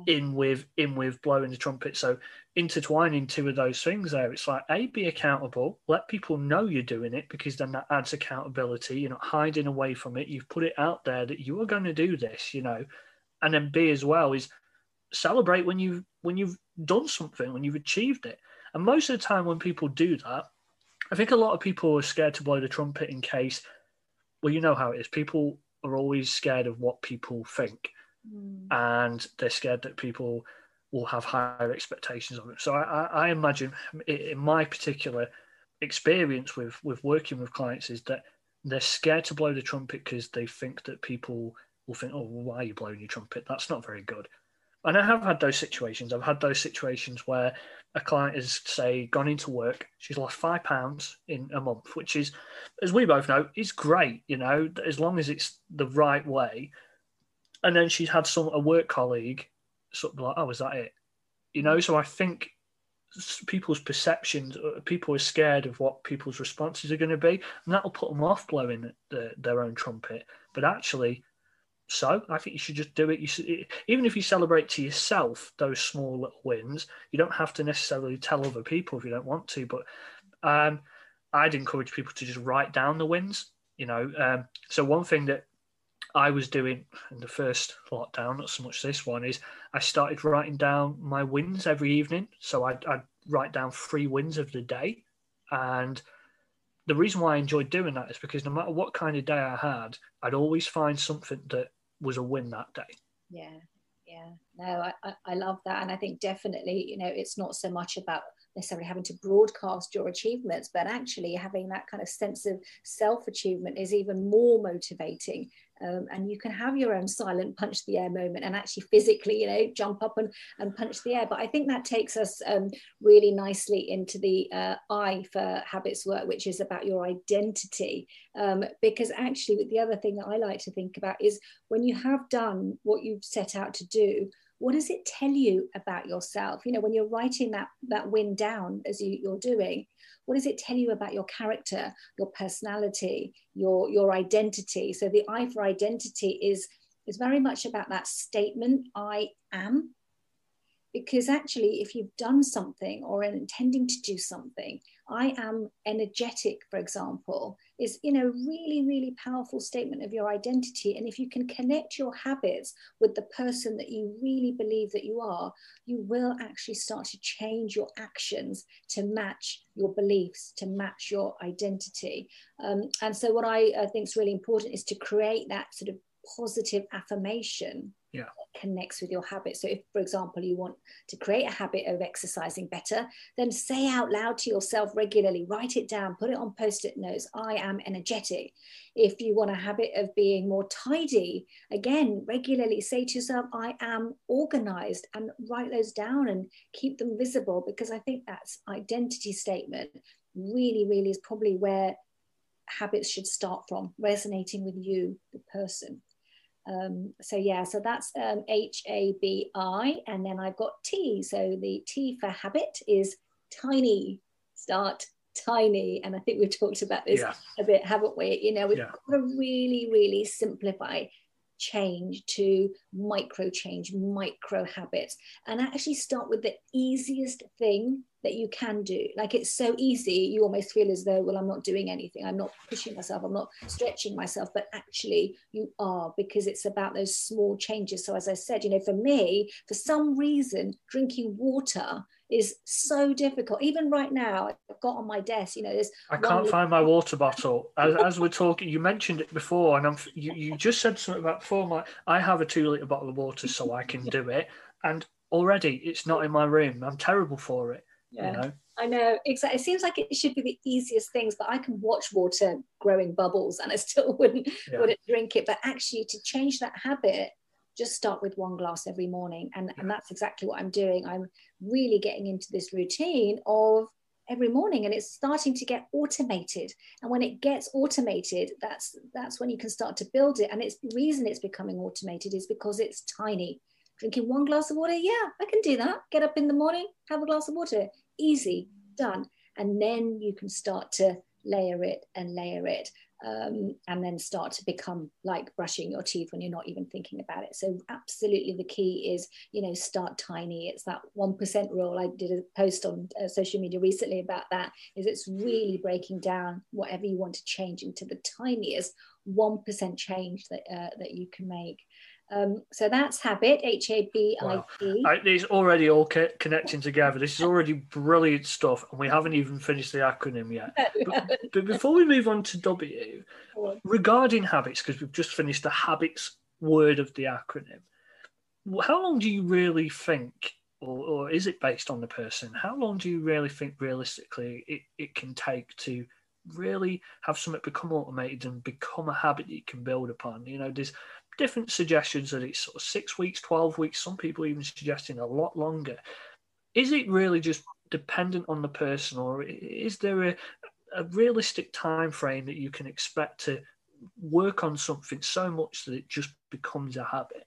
yeah. in with in with blowing the trumpet. So intertwining two of those things there, it's like a be accountable, let people know you're doing it because then that adds accountability. You're not hiding away from it. You've put it out there that you are going to do this, you know. And then B as well is celebrate when you've when you've done something, when you've achieved it. And most of the time when people do that, I think a lot of people are scared to blow the trumpet in case well, you know how it is. People are always scared of what people think mm. and they're scared that people will have higher expectations of it. So I, I imagine in my particular experience with with working with clients is that they're scared to blow the trumpet because they think that people will think, oh, why are you blowing your trumpet? That's not very good. And I have had those situations. I've had those situations where a client has, say, gone into work. She's lost five pounds in a month, which is, as we both know, is great. You know, as long as it's the right way and then she's had some a work colleague sort of like, oh, is that it? You know, so I think people's perceptions, uh, people are scared of what people's responses are going to be, and that'll put them off blowing the, their own trumpet. But actually, so I think you should just do it. You should, even if you celebrate to yourself those small little wins, you don't have to necessarily tell other people if you don't want to. But um, I'd encourage people to just write down the wins. You know, um, so one thing that I was doing in the first lockdown, not so much this one, is I started writing down my wins every evening. So I'd, I'd write down three wins of the day. And the reason why I enjoyed doing that is because no matter what kind of day I had, I'd always find something that was a win that day. Yeah, yeah. No, I, I love that. And I think definitely, you know, it's not so much about necessarily having to broadcast your achievements, but actually having that kind of sense of self achievement is even more motivating. Um, and you can have your own silent punch the air moment and actually physically you know jump up and, and punch the air. But i think that takes us um, really nicely into the uh, i for habits work which is about your identity. Um, because actually the other thing that i like to think about is when you have done what you've set out to do what does it tell you about yourself? You know when you're writing that that win down as you, you're doing what does it tell you about your character your personality your your identity? So the i for identity is is very much about that statement i am because actually if you've done something or are intending to do something i am energetic for example is you know really really powerful statement of your identity. And if you can connect your habits with the person that you really believe that you are you will actually start to change your actions to match your beliefs to match your identity. Um, and so what i, I think is really important is to create that sort of positive affirmation yeah. connects with your habit. So, if, for example, you want to create a habit of exercising better, then say out loud to yourself regularly, write it down, put it on post it notes I am energetic. If you want a habit of being more tidy, again, regularly say to yourself, I am organized, and write those down and keep them visible because I think that's identity statement really, really is probably where habits should start from, resonating with you, the person. Um, so yeah, so that's um, H A B I, and then I've got T. So the T for habit is tiny. Start tiny, and I think we've talked about this yeah. a bit, haven't we? You know, we've yeah. got to really, really simplify. Change to micro change, micro habits, and actually start with the easiest thing that you can do. Like it's so easy, you almost feel as though, well, I'm not doing anything, I'm not pushing myself, I'm not stretching myself, but actually you are because it's about those small changes. So, as I said, you know, for me, for some reason, drinking water is so difficult. Even right now, I've got on my desk, you know, there's. I can't find my water bottle. As, as, we're talking, you mentioned it before, and I'm, you, you just said something about before. My, I have a two litre bottle of water, so I can do it. And already it's not in my room. I'm terrible for it. Yeah. You know? I know exactly. It seems like it should be the easiest things, but I can watch water growing bubbles and I still <laughs> wouldn't yeah. wouldn't drink it. But actually, to change that habit, just start with one glass every morning, and yeah. and that's exactly what I'm doing. I'm really getting into this routine of every morning and it's starting to get automated. And when it gets automated that's that's when you can start to build it. And it's the reason it's becoming automated is because it's tiny. Drinking one glass of water yeah i can do that. Get up in the morning have a glass of water easy done. And then you can start to layer it and layer it um, and then start to become like brushing your teeth when you're not even thinking about it. So absolutely, the key is you know start tiny. It's that one percent rule. I did a post on uh, social media recently about that. Is it's really breaking down whatever you want to change into the tiniest one percent change that uh, that you can make. Um, so that's habit, H A B I T. These already all co- connecting together. This is already brilliant stuff, and we haven't even finished the acronym yet. <laughs> but, but, before we move on to W, regarding habits, because we've just finished the habits word of the acronym, how long do you really think, or, or is it based on the person? How long do you really think realistically it, it can take to really have something become automated and become a habit that you can build upon? You know, there's different suggestions that it's sort of six weeks, 12 weeks, some people even suggesting a lot longer. Is it really just dependent on the person, or is there a, a realistic time frame that you can expect to work on something so much that it just becomes a habit?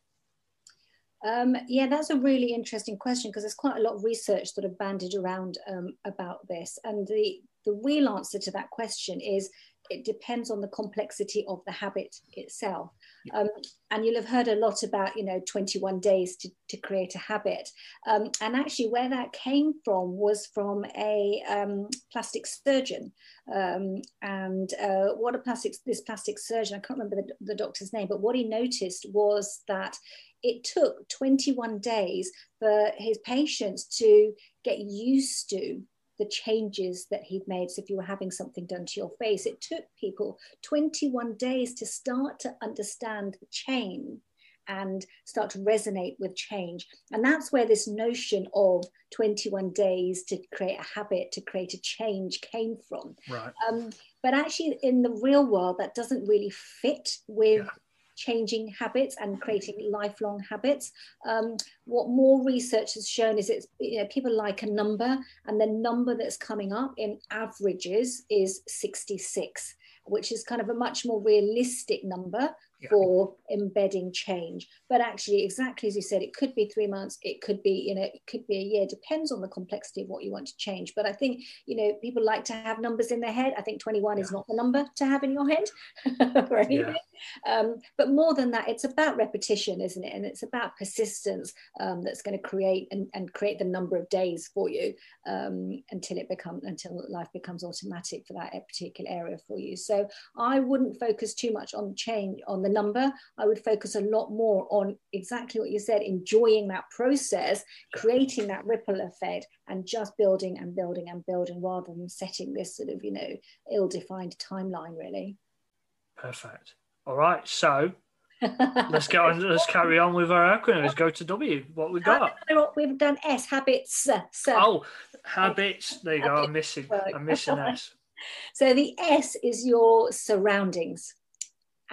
Um, yeah, that's a really interesting question because there's quite a lot of research sort of banded around um, about this. And the, the real answer to that question is it depends on the complexity of the habit itself. Um, and you'll have heard a lot about, you know, 21 days to, to create a habit. Um, and actually, where that came from was from a um, plastic surgeon. Um, and uh, what a plastic, this plastic surgeon, I can't remember the, the doctor's name, but what he noticed was that it took 21 days for his patients to get used to the changes that he'd made. So if you were having something done to your face, it took people 21 days to start to understand the change and start to resonate with change. And that's where this notion of 21 days to create a habit, to create a change came from. Right. Um, but actually, in the real world, that doesn't really fit with yeah changing habits and creating lifelong habits. Um, what more research has shown is it's you know people like a number, and the number that's coming up in averages is 66, which is kind of a much more realistic number yeah. for embedding change. But actually, exactly as you said, it could be three months, it could be, you know, it could be a year, depends on the complexity of what you want to change. But I think, you know, people like to have numbers in their head. I think 21 yeah. is not the number to have in your head? <laughs> Yeah. Um, but more than that, it's about repetition, isn't it? And it's about persistence um, that's going to create and, and, create the number of days for you um, until it becomes until life becomes automatic for that particular area for you. So I wouldn't focus too much on change on the number. I would focus a lot more on exactly what you said, enjoying that process, creating that ripple effect, and just building and building and building rather than setting this sort of, you know, ill defined timeline, really. Perfect. All right. So <laughs> let's get on. Let's carry on with our acronym. Let's go to W. What we got? We've done S. Habits. So. Oh, habits. There you go. I'm missing. I'm missing S. <laughs> so the S is your surroundings.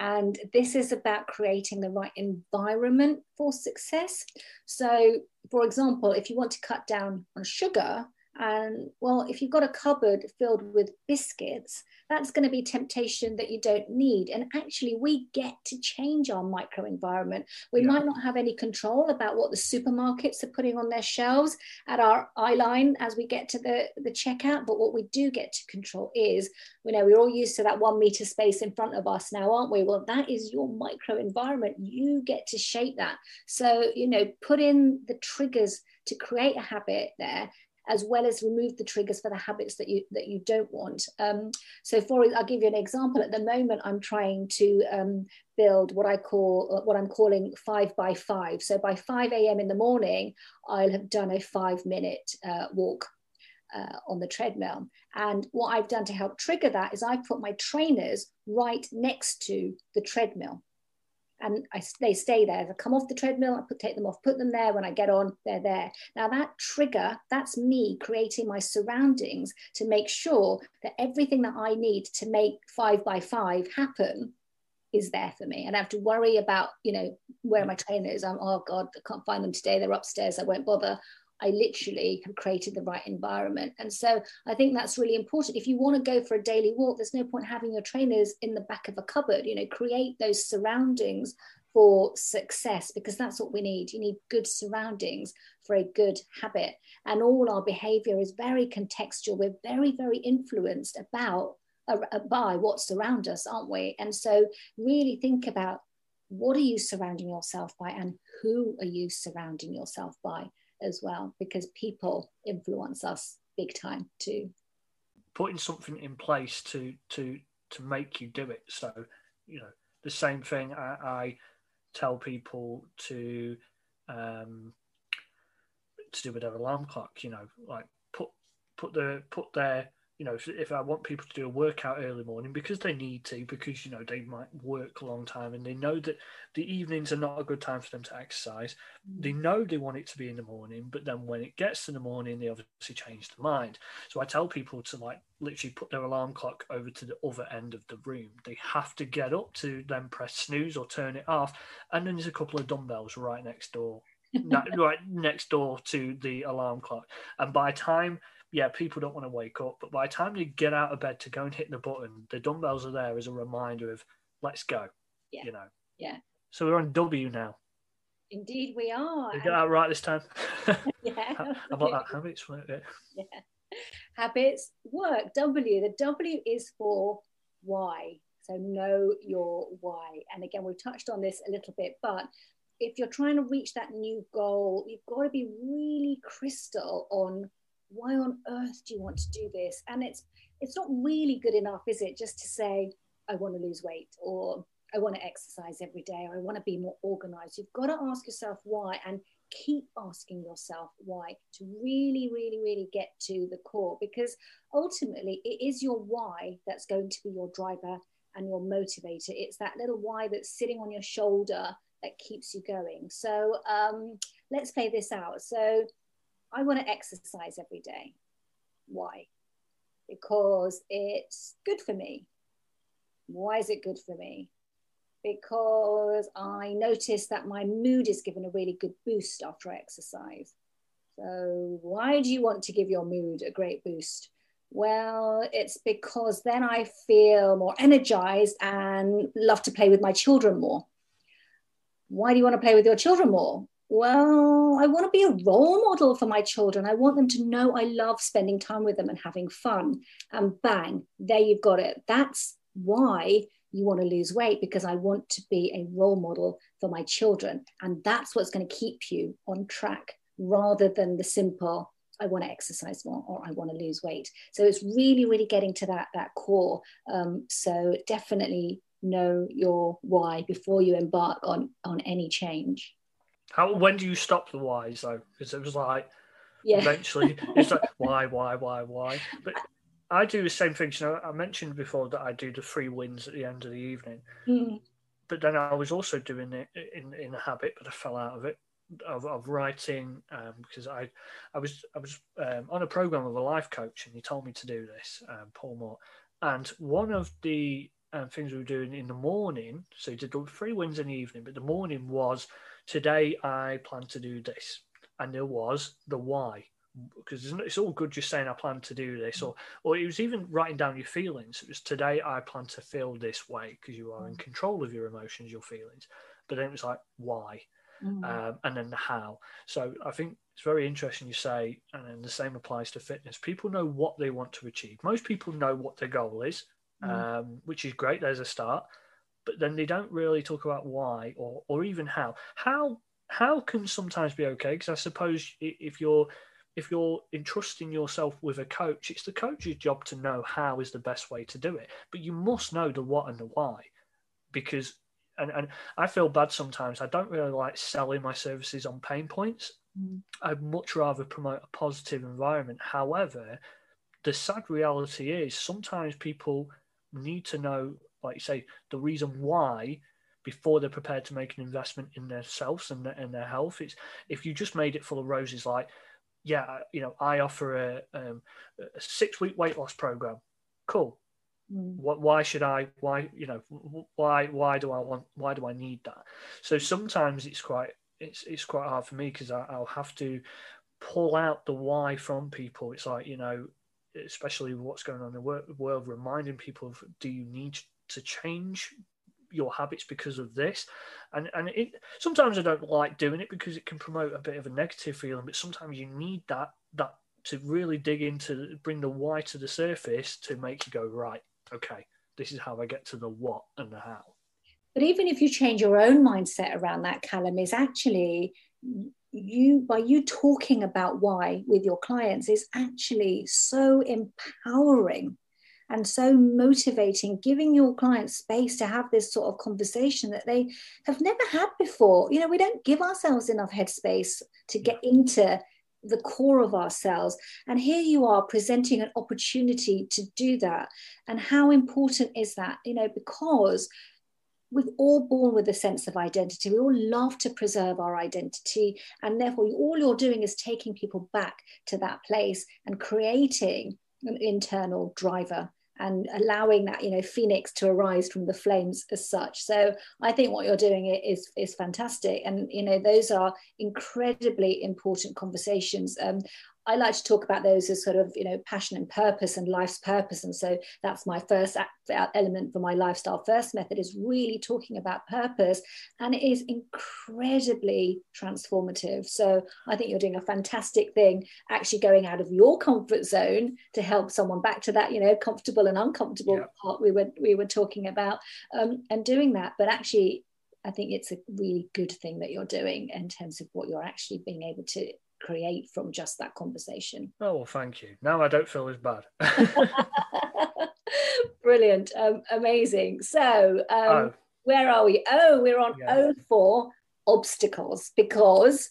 And this is about creating the right environment for success. So, for example, if you want to cut down on sugar, And well, if you've got a cupboard filled with biscuits, that's going to be temptation that you don't need. And actually, we get to change our microenvironment. We yeah. might not have any control about what the supermarkets are putting on their shelves at our eye line as we get to the, the checkout. But what we do get to control is, you know, we're all used to that one meter space in front of us now, aren't we? Well, that is your microenvironment. You get to shape that. So, you know, put in the triggers to create a habit there as well as remove the triggers for the habits that you that you don't want. Um, so for I'll give you an example. At the moment, I'm trying to um, build what I call what I'm calling five by five. So by 5 a.m. in the morning, I'll have done a five minute uh, walk uh, on the treadmill. And what I've done to help trigger that is I've put my trainers right next to the treadmill and I, they stay there. I come off the treadmill, I put, take them off, put them there. When I get on, they're there. Now that trigger, that's me creating my surroundings to make sure that everything that I need to make five by five happen is there for me. And I have to worry about, you know, where my mm. trainers. I'm, oh God, I can't find them today. They're upstairs. I won't bother. I literally have created the right environment. And so I think that's really important. If you want to go for a daily walk, there's no point having your trainers in the back of a cupboard, you know, create those surroundings for success because that's what we need. You need good surroundings for a good habit. And all our behavior is very contextual. We're very, very influenced about uh, by what's around us, aren't we? And so really think about what are you surrounding yourself by and who are you surrounding yourself by? As well because people influence us big time too. Putting something in place to to to make you do it. So you know the same thing i, I tell people to um to do with their alarm clock you know like put put the put their you know, if, if, I want people to do a workout early morning because they need to, because you know they might work a long time and they know that the evenings are not a good time for them to exercise. Mm. They know they want it to be in the morning, but then when it gets to the morning, they obviously change their mind. So I tell people to like literally put their alarm clock over to the other end of the room. They have to get up to then press snooze or turn it off, and then there's a couple of dumbbells right next door, <laughs> right next door to the alarm clock. And by time yeah, people don't want to wake up, but by the time you get out of bed to go and hit the button, the dumbbells are there as a reminder of let's go. Yeah. You know. Yeah. So we're on W now. Indeed, we are. We got that right this time. <laughs> <laughs> yeah. How about that? Habits yeah. Habits work. W. The W is for why. So know your why. And again, we've touched on this a little bit, but if you're trying to reach that new goal, you've got to be really crystal on why on earth do you want to do this? And it's it's not really good enough, is it, just to say, I want to lose weight or I want to exercise every day or I want to be more organized. You've got to ask yourself why and keep asking yourself why to really, really, really get to the core because ultimately it is your why that's going to be your driver and your motivator. It's that little why that's sitting on your shoulder that keeps you going. So um, let's play this out. So I want to exercise every day. Why? Because it's good for me. Why is it good for me? Because I notice that my mood is given a really good boost after I exercise. So, why do you want to give your mood a great boost? Well, it's because then I feel more energized and love to play with my children more. Why do you want to play with your children more? Well, I want to be a role model for my children. I want them to know I love spending time with them and having fun. And bang, there you've got it. That's why you want to lose weight because I want to be a role model for my children. And that's what's going to keep you on track rather than the simple, I want to exercise more or I want to lose weight. So it's really, really getting to that, that core. Um, so definitely know your why before you embark on, on any change. How when do you stop the whys though? Because it was like yeah. eventually it's like <laughs> why, why, why, why. But I do the same thing. You know, I mentioned before that I do the three wins at the end of the evening. Mm. But then I was also doing it in in a habit, but I fell out of it of, of writing um, because I I was I was um, on a program with a life coach and he told me to do this, um, Paul Moore. And one of the um, things we were doing in the morning, so he did three wins in the evening, but the morning was today I plan to do this. And there was the why. because it's all good just saying I plan to do this, or or it was even writing down your feelings. It was today I plan to feel this way because you are in control of your emotions, your feelings. But then it was like why, mm. um, and then the how. So I think it's very interesting you say, and then the same applies to fitness. People know what they want to achieve. Most people know what their goal is, mm. um, which is great. There's a start, but then they don't really talk about why or or even how. How how can sometimes be okay because I suppose if you're if you're entrusting yourself with a coach, it's the coach's job to know how is the best way to do it. But you must know the what and the why, because and, and I feel bad sometimes. I don't really like selling my services on pain points. Mm. I'd much rather promote a positive environment. However, the sad reality is sometimes people need to know, like you say, the reason why before they're prepared to make an investment in themselves and their, and their health. It's if you just made it full of roses, like yeah, you know, I offer a, um, a six week weight loss program. Cool. Mm. What? Why should I? Why you know? Why? Why do I want? Why do I need that? So sometimes it's quite it's it's quite hard for me because I'll have to pull out the why from people. It's like you know, especially what's going on in the world, reminding people of do you need to change your habits because of this. And and it sometimes i don't like doing it because it can promote a bit of a negative feeling but sometimes you need that that to really dig into bring the why to the surface to make you go right okay this is how i get to the what and the how. But even if you change your own mindset around that callum is actually you by you talking about why with your clients is actually so empowering and so motivating, giving your clients space to have this sort of conversation that they have never had before. You know, we don't give ourselves enough headspace to get into the core of ourselves. And here you are presenting an opportunity to do that. And how important is that? You know, because we're all born with a sense of identity. We all love to preserve our identity. And therefore, all you're doing is taking people back to that place and creating an internal driver and allowing that you know phoenix to arise from the flames as such. So i think what you're doing is is fantastic. And you know those are incredibly important conversations. Um, I like to talk about those as sort of, you know, passion and purpose and life's purpose. And so that's my first element for my lifestyle first method is really talking about purpose. And it is incredibly transformative. So I think you're doing a fantastic thing, actually going out of your comfort zone to help someone back to that, you know, comfortable and uncomfortable yeah. part we were we were talking about, um, and doing that. But actually, I think it's a really good thing that you're doing in terms of what you're actually being able to create from just that conversation. Oh, well, thank you. Now I don't feel as bad. <laughs> Brilliant. Um, amazing. So, um, oh. where are we? Oh, we're on yeah. 04 obstacles because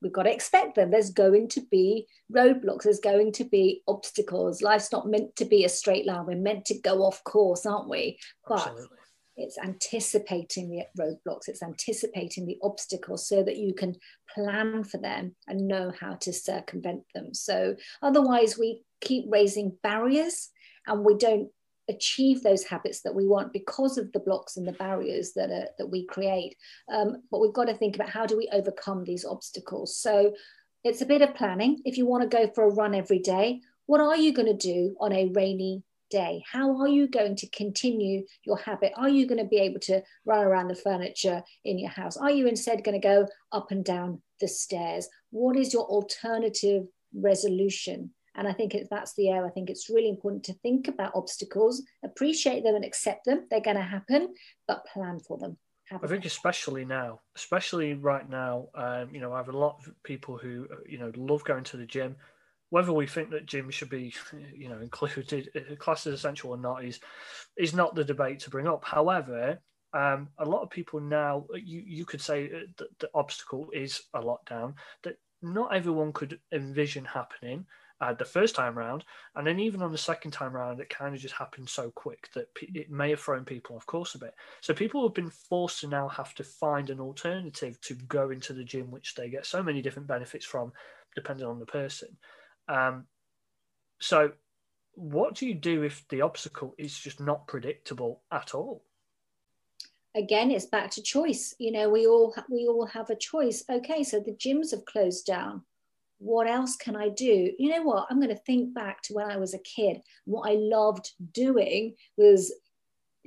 we've got to expect them. There's going to be roadblocks, there's going to be obstacles. Life's not meant to be a straight line. We're meant to go off course, aren't we? But Absolutely it's anticipating the roadblocks it's anticipating the obstacles so that you can plan for them and know how to circumvent them. So otherwise we keep raising barriers and we don't achieve those habits that we want because of the blocks and the barriers that are that we create. Um, but we've got to think about how do we overcome these obstacles. So it's a bit of planning. If you want to go for a run every day what are you going to do on a rainy day? How are you going to continue your habit? Are you going to be able to run around the furniture in your house? Are you instead going to go up and down the stairs? What is your alternative resolution? And I think that's the area. I think it's really important to think about obstacles, appreciate them and accept them. They're going to happen, but plan for them. I think especially now, especially right now, um, you know, I have a lot of people who, you know, love going to the gym whether we think that gym should be, you know, included, uh, classed as essential or not, is is not the debate to bring up. However, um, a lot of people now, you you could say that the obstacle is a lockdown that not everyone could envision happening. Uh, the first time round, and then even on the second time round, it kind of just happened so quick that it may have thrown people off course a bit. So people have been forced to now have to find an alternative to go into the gym, which they get so many different benefits from, depending on the person. Um, so, what do you do if the obstacle is just not predictable at all? Again, it's back to choice. You know, we all we all have a choice. Okay, so the gyms have closed down. what else can I do? You know what? I'm going to think back to when I was a kid. What I loved doing was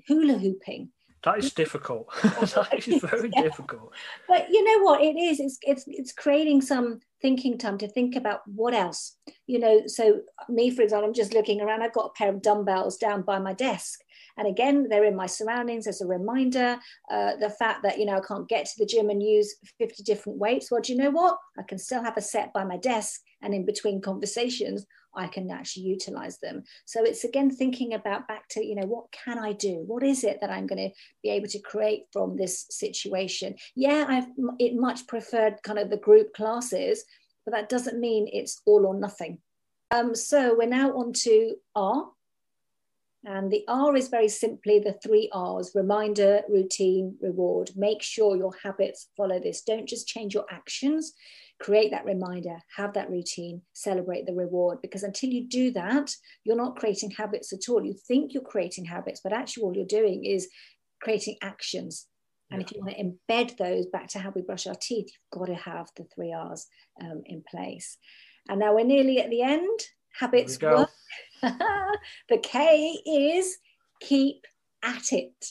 hula hooping. That is difficult. <laughs> that is <laughs> very yeah. difficult. But you know what? It is. It's it's it's creating some thinking time to think about what else. You know. So me, for example, I'm just looking around. I've got a pair of dumbbells down by my desk, and again, they're in my surroundings as a reminder. Uh, the fact that, you know, I can't get to the gym and use 50 different weights. Well, do you know what? I can still have a set by my desk. And in between conversations, I can actually utilize them. So it's again thinking about back to, you know, what can I do? What is it that I'm going to be able to create from this situation? Yeah, I've it much preferred kind of the group classes, but that doesn't mean it's all or nothing. Um, so we're now on to R, and the R is very simply the three R's reminder, routine, reward. Make sure your habits follow this. Don't just change your actions, create that reminder, have that routine, celebrate the reward. Because until you do that, you're not creating habits at all. You think you're creating habits, but actually, all you're doing is creating actions. And yeah. if you want to embed those back to how we brush our teeth, you've got to have the three R's um, in place. And now we're nearly at the end. Habits work. <laughs> the K is keep at it.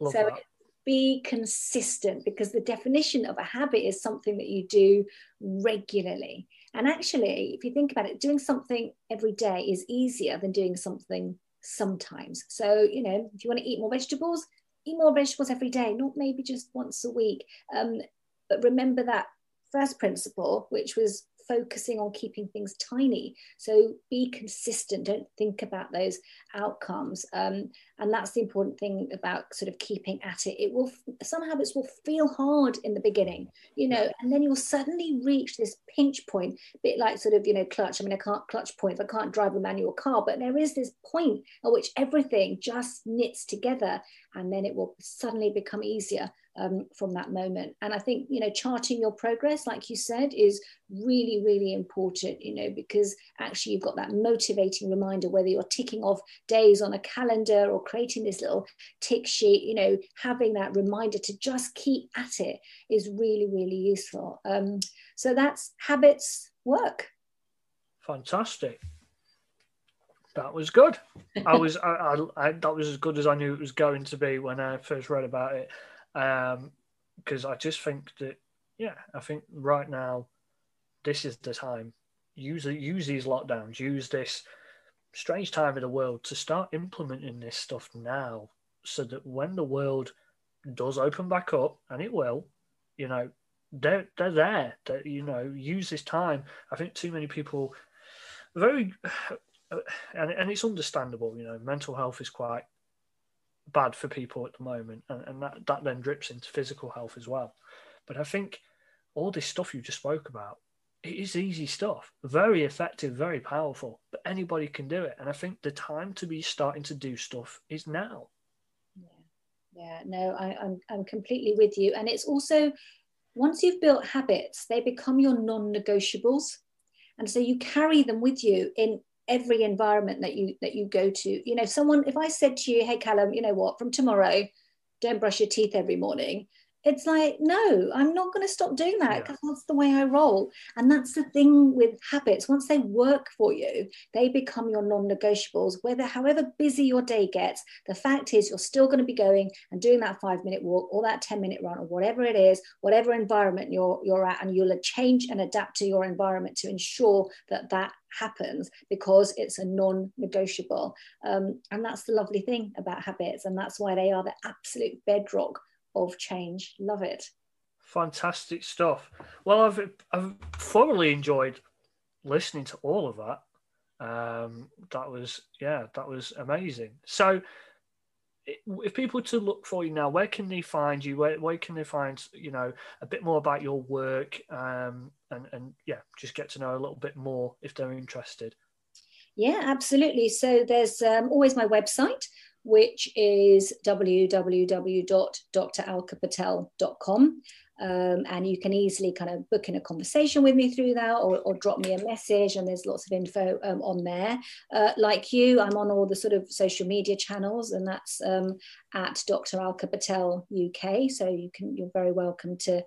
Love so that. Be consistent because the definition of a habit is something that you do regularly. And actually, if you think about it, doing something every day is easier than doing something sometimes. So, you know, if you want to eat more vegetables, eat more vegetables every day, not maybe just once a week. Um, but remember that first principle, which was focusing on keeping things tiny. So be consistent. Don't think about those outcomes. Um, and that's the important thing about sort of keeping at it. It will some habits will feel hard in the beginning, you know, and then you'll suddenly reach this pinch point, a bit like sort of you know clutch. I mean, I can't clutch points. I can't drive a manual car, but there is this point at which everything just knits together, and then it will suddenly become easier um, from that moment. And I think, you know, charting your progress, like you said, is really, really important, you know, because actually you've got that motivating reminder, whether you're ticking off days on a calendar or creating this little tick sheet, you know, having that reminder to just keep at it is really, really useful. Um, so that's habits work. Fantastic. That was good. I was I, I, I, that was as good as I knew it was going to be when I first read about it because um, I just think that yeah, I think right now this is the time. Use use these lockdowns. Use this strange time in the world to start implementing this stuff now, so that when the world does open back up, and it will, you know, they're they're there. That you know, use this time. I think too many people very, <sighs> and and it's understandable. You know, mental health is quite bad for people at the moment, and, and that, that then drips into physical health as well. But I think all this stuff you just spoke about, it is easy stuff, very effective, very powerful, but anybody can do it. And I think the time to be starting to do stuff is now. Yeah, no, I, I'm I'm completely with you, and it's also once you've built habits, they become your non-negotiables, and so you carry them with you in every environment that you that you go to. You know someone if i said to you hey callum you know what? From tomorrow don't brush your teeth every morning it's like no i'm not going to stop doing that because yeah. that's the way i roll. And that's the thing with habits. Once they work for you they become your non-negotiables. Whether however busy your day gets the fact is you're still going to be going and doing that five minute walk or that 10 minute run or whatever it is whatever environment you're you're at and you'll change and adapt to your environment to ensure that that happens because it's a non-negotiable. Um, and that's the lovely thing about habits and that's why they are the absolute bedrock of change. Love it. Fantastic stuff. Well, I've I've thoroughly enjoyed listening to all of that. Um, that was yeah, that was amazing. So, if people to look for you now, where can they find you? Where where can they find you know a bit more about your work? Um, and and yeah, just get to know a little bit more if they're interested. Yeah, absolutely. So there's um, always my website, which is www.dralkapatel.com. Um, and you can easily kind of book in a conversation with me through that or, or drop me a message. And there's lots of info um, on there. Uh, like you, I'm on all the sort of social media channels, and that's um, at Dr. Alka Patel UK. So you can you're very welcome to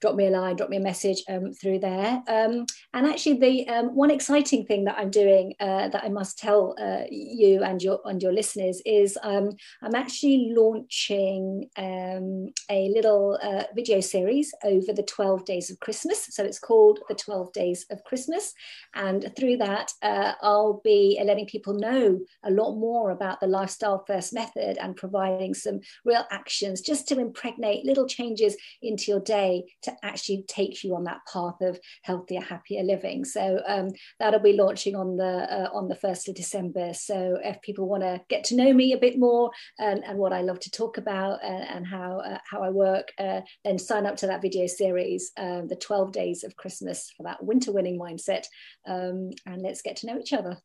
drop me a line, drop me a message um, through there. Um, and actually, the um, one exciting thing that I'm doing uh, that I must tell uh, you and your and your listeners is I'm actually launching a little uh, video series over the 12 days of Christmas. So it's called the 12 Days of Christmas, and through that, uh, I'll be letting people know a lot more about the Lifestyle First method and providing some real actions just to impregnate little changes into your day to actually take you on that path of healthier, happier living. So um, that'll be launching on the uh, on the first of December. So if people want to get to know me a bit more and, and what I love to talk about and, and how uh, how I work, uh, then sign up to that video series, um, the 12 days of Christmas for that winter winning mindset, um, and let's get to know each other.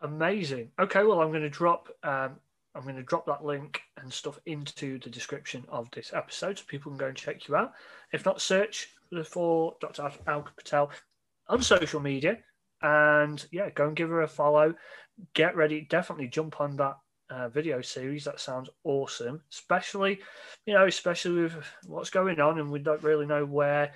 Amazing. Okay, well, I'm going to drop um, I'm going to drop that link and stuff into the description of this episode so people can go and check you out. If not, search for Dr. Alka Patel on social media and yeah, go and give her a follow. Get ready, definitely jump on that uh, video series. That sounds awesome, especially you know, especially with what's going on, and we don't really know where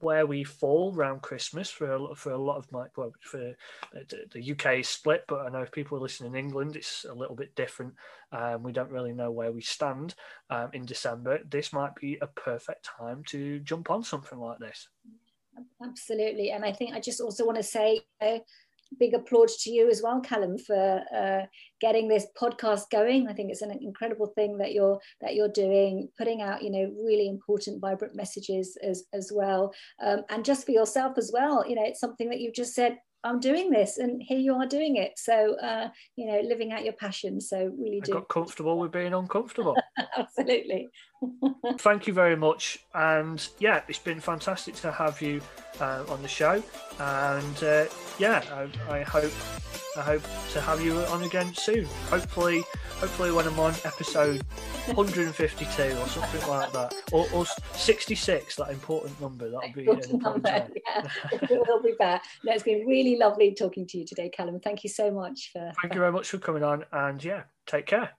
where we fall around Christmas for a, for a lot of my well, for the UK is split, but I know if people are listening in England, it's a little bit different. Um, we don't really know where we stand um, in December. This might be a perfect time to jump on something like this. Absolutely, and I think I just also want to say. Uh, big applause to you as well, Callum, for uh, getting this podcast going. I think it's an incredible thing that you're that you're doing, putting out you know really important, vibrant messages as as well, um, and just for yourself as well. You know, it's something that you've just said. I'm doing this, and here you are doing it. So, uh, you know, living out your passion. So, really do. Got comfortable with being uncomfortable. <laughs> Absolutely. <laughs> Thank you very much, and yeah, it's been fantastic to have you uh, on the show. And uh, yeah, I, I, hope I hope to have you on again soon. Hopefully, hopefully when I'm on episode 152 or something like that, or, or 66, that important number. That'll be important number. <laughs> Yeah, we'll be back. No, it's been really lovely talking to you today, Callum. Thank you so much for. Thank you very much for coming on, and yeah, take care.